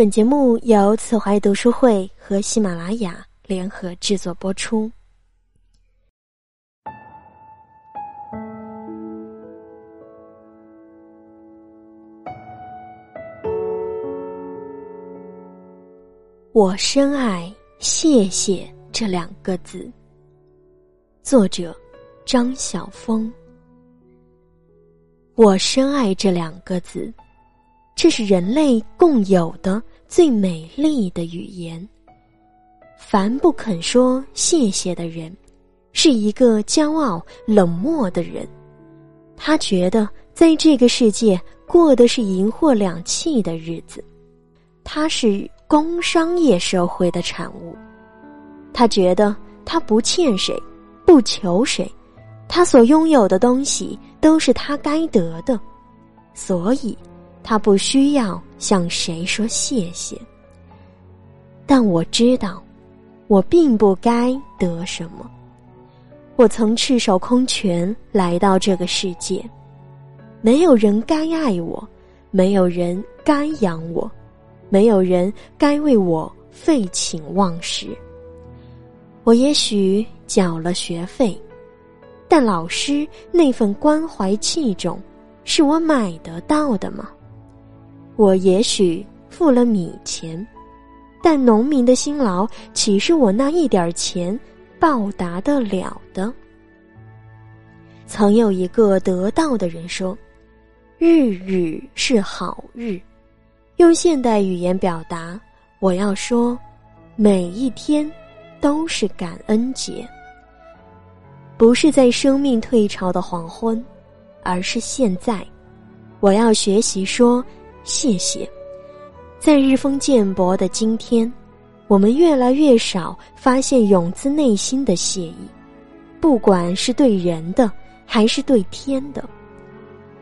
本节目由慈怀读书会和喜马拉雅联合制作播出。我深爱“谢谢”这两个字。作者：张晓峰。我深爱这两个字。这是人类共有的最美丽的语言。凡不肯说谢谢的人，是一个骄傲冷漠的人。他觉得在这个世界过的是银货两讫的日子。他是工商业社会的产物。他觉得他不欠谁，不求谁，他所拥有的东西都是他该得的，所以。他不需要向谁说谢谢，但我知道，我并不该得什么。我曾赤手空拳来到这个世界，没有人该爱我，没有人该养我，没有人该为我废寝忘食。我也许缴了学费，但老师那份关怀器重，是我买得到的吗？我也许付了米钱，但农民的辛劳岂是我那一点钱报答得了的？曾有一个得道的人说：“日日是好日。”用现代语言表达，我要说，每一天都是感恩节。不是在生命退潮的黄昏，而是现在。我要学习说。谢谢，在日风渐薄的今天，我们越来越少发现涌自内心的谢意，不管是对人的还是对天的。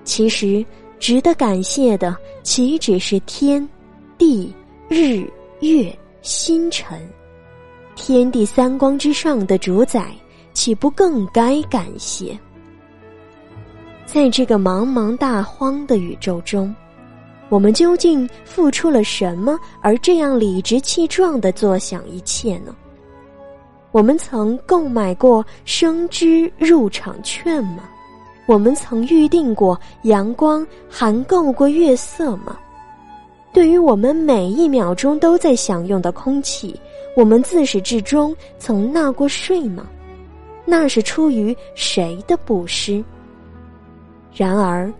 其实，值得感谢的岂止是天、地、日、月、星辰？天地三光之上的主宰，岂不更该感谢？在这个茫茫大荒的宇宙中。我们究竟付出了什么，而这样理直气壮的坐享一切呢？我们曾购买过生之入场券吗？我们曾预定过阳光，含够过月色吗？对于我们每一秒钟都在享用的空气，我们自始至终曾纳过税吗？那是出于谁的布施？然而，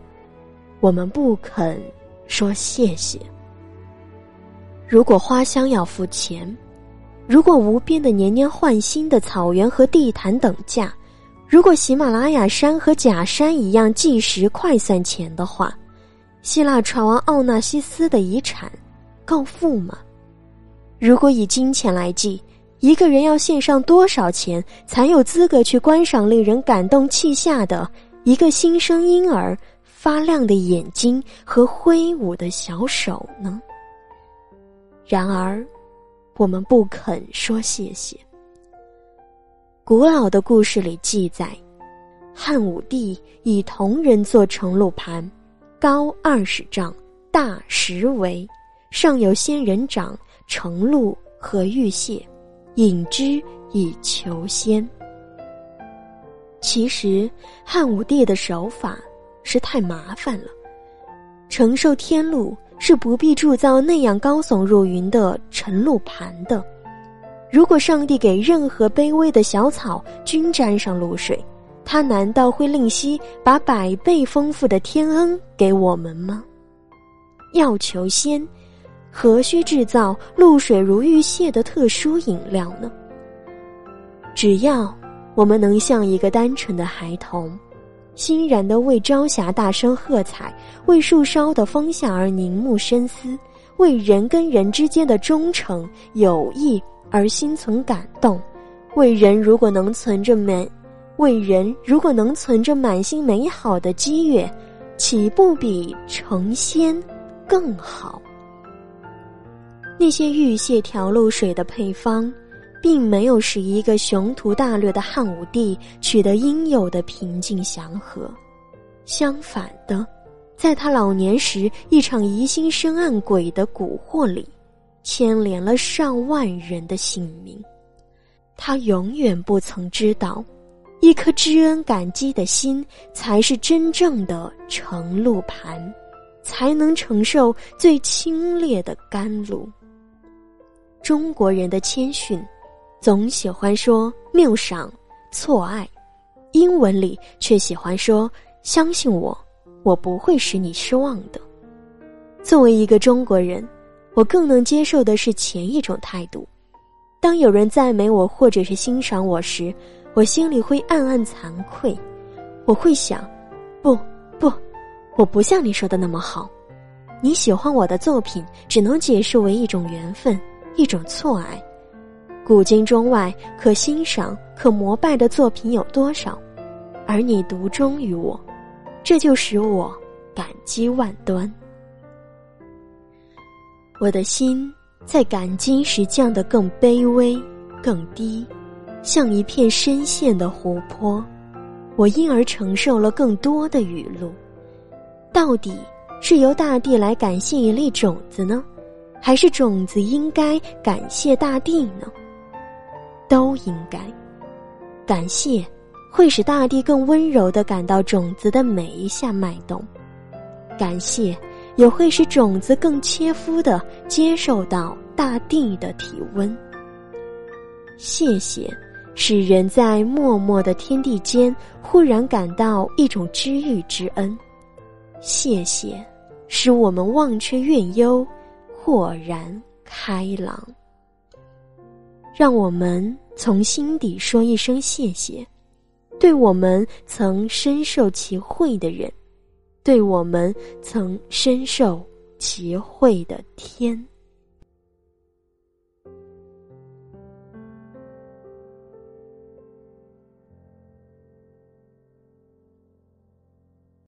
我们不肯。说谢谢。如果花香要付钱，如果无边的年年换新的草原和地毯等价，如果喜马拉雅山和假山一样计时快算钱的话，希腊船王奥纳西斯的遗产够付吗？如果以金钱来计，一个人要献上多少钱才有资格去观赏令人感动泣下的一个新生婴儿？发亮的眼睛和挥舞的小手呢？然而，我们不肯说谢谢。古老的故事里记载，汉武帝以铜人做盛禄盘，高二十丈，大十围，上有仙人掌、盛禄和玉屑，饮之以求仙。其实，汉武帝的手法。是太麻烦了，承受天禄是不必铸造那样高耸入云的沉露盘的。如果上帝给任何卑微的小草均沾上露水，他难道会吝惜把百倍丰富的天恩给我们吗？要求仙，何须制造露水如玉屑的特殊饮料呢？只要我们能像一个单纯的孩童。欣然的为朝霞大声喝彩，为树梢的风向而凝目深思，为人跟人之间的忠诚友谊而心存感动，为人如果能存着满，为人如果能存着满心美好的激越，岂不比成仙更好？那些玉屑调露水的配方。并没有使一个雄图大略的汉武帝取得应有的平静祥和，相反的，在他老年时一场疑心深暗鬼的蛊惑里，牵连了上万人的性命。他永远不曾知道，一颗知恩感激的心，才是真正的盛露盘，才能承受最清冽的甘露。中国人的谦逊，总喜欢说谬赏、错爱，英文里却喜欢说相信我，我不会使你失望的。作为一个中国人，我更能接受的是前一种态度。当有人赞美我或者是欣赏我时，我心里会暗暗惭愧。我会想，不不，我不像你说的那么好。你喜欢我的作品，只能解释为一种缘分，一种错爱。古今中外可欣赏、可膜拜的作品有多少？而你独钟于我，这就使我感激万端。我的心。在感激时降得更卑微、更低，像一片深陷的湖泊。我因而承受了更多的雨露。到底是由大地来感谢一粒种子呢，还是种子应该感谢大地呢？都应该。感谢会使大地更温柔的感到种子的每一下脉动。感谢。也会使种子更切肤的接受到大地的体温。谢谢，使人在默默的天地间忽然感到一种知遇之恩。谢谢，使我们忘却怨忧，豁然开朗。让我们从心底说一声谢谢，对我们曾深受其惠的人。对我们曾深受其惠的天。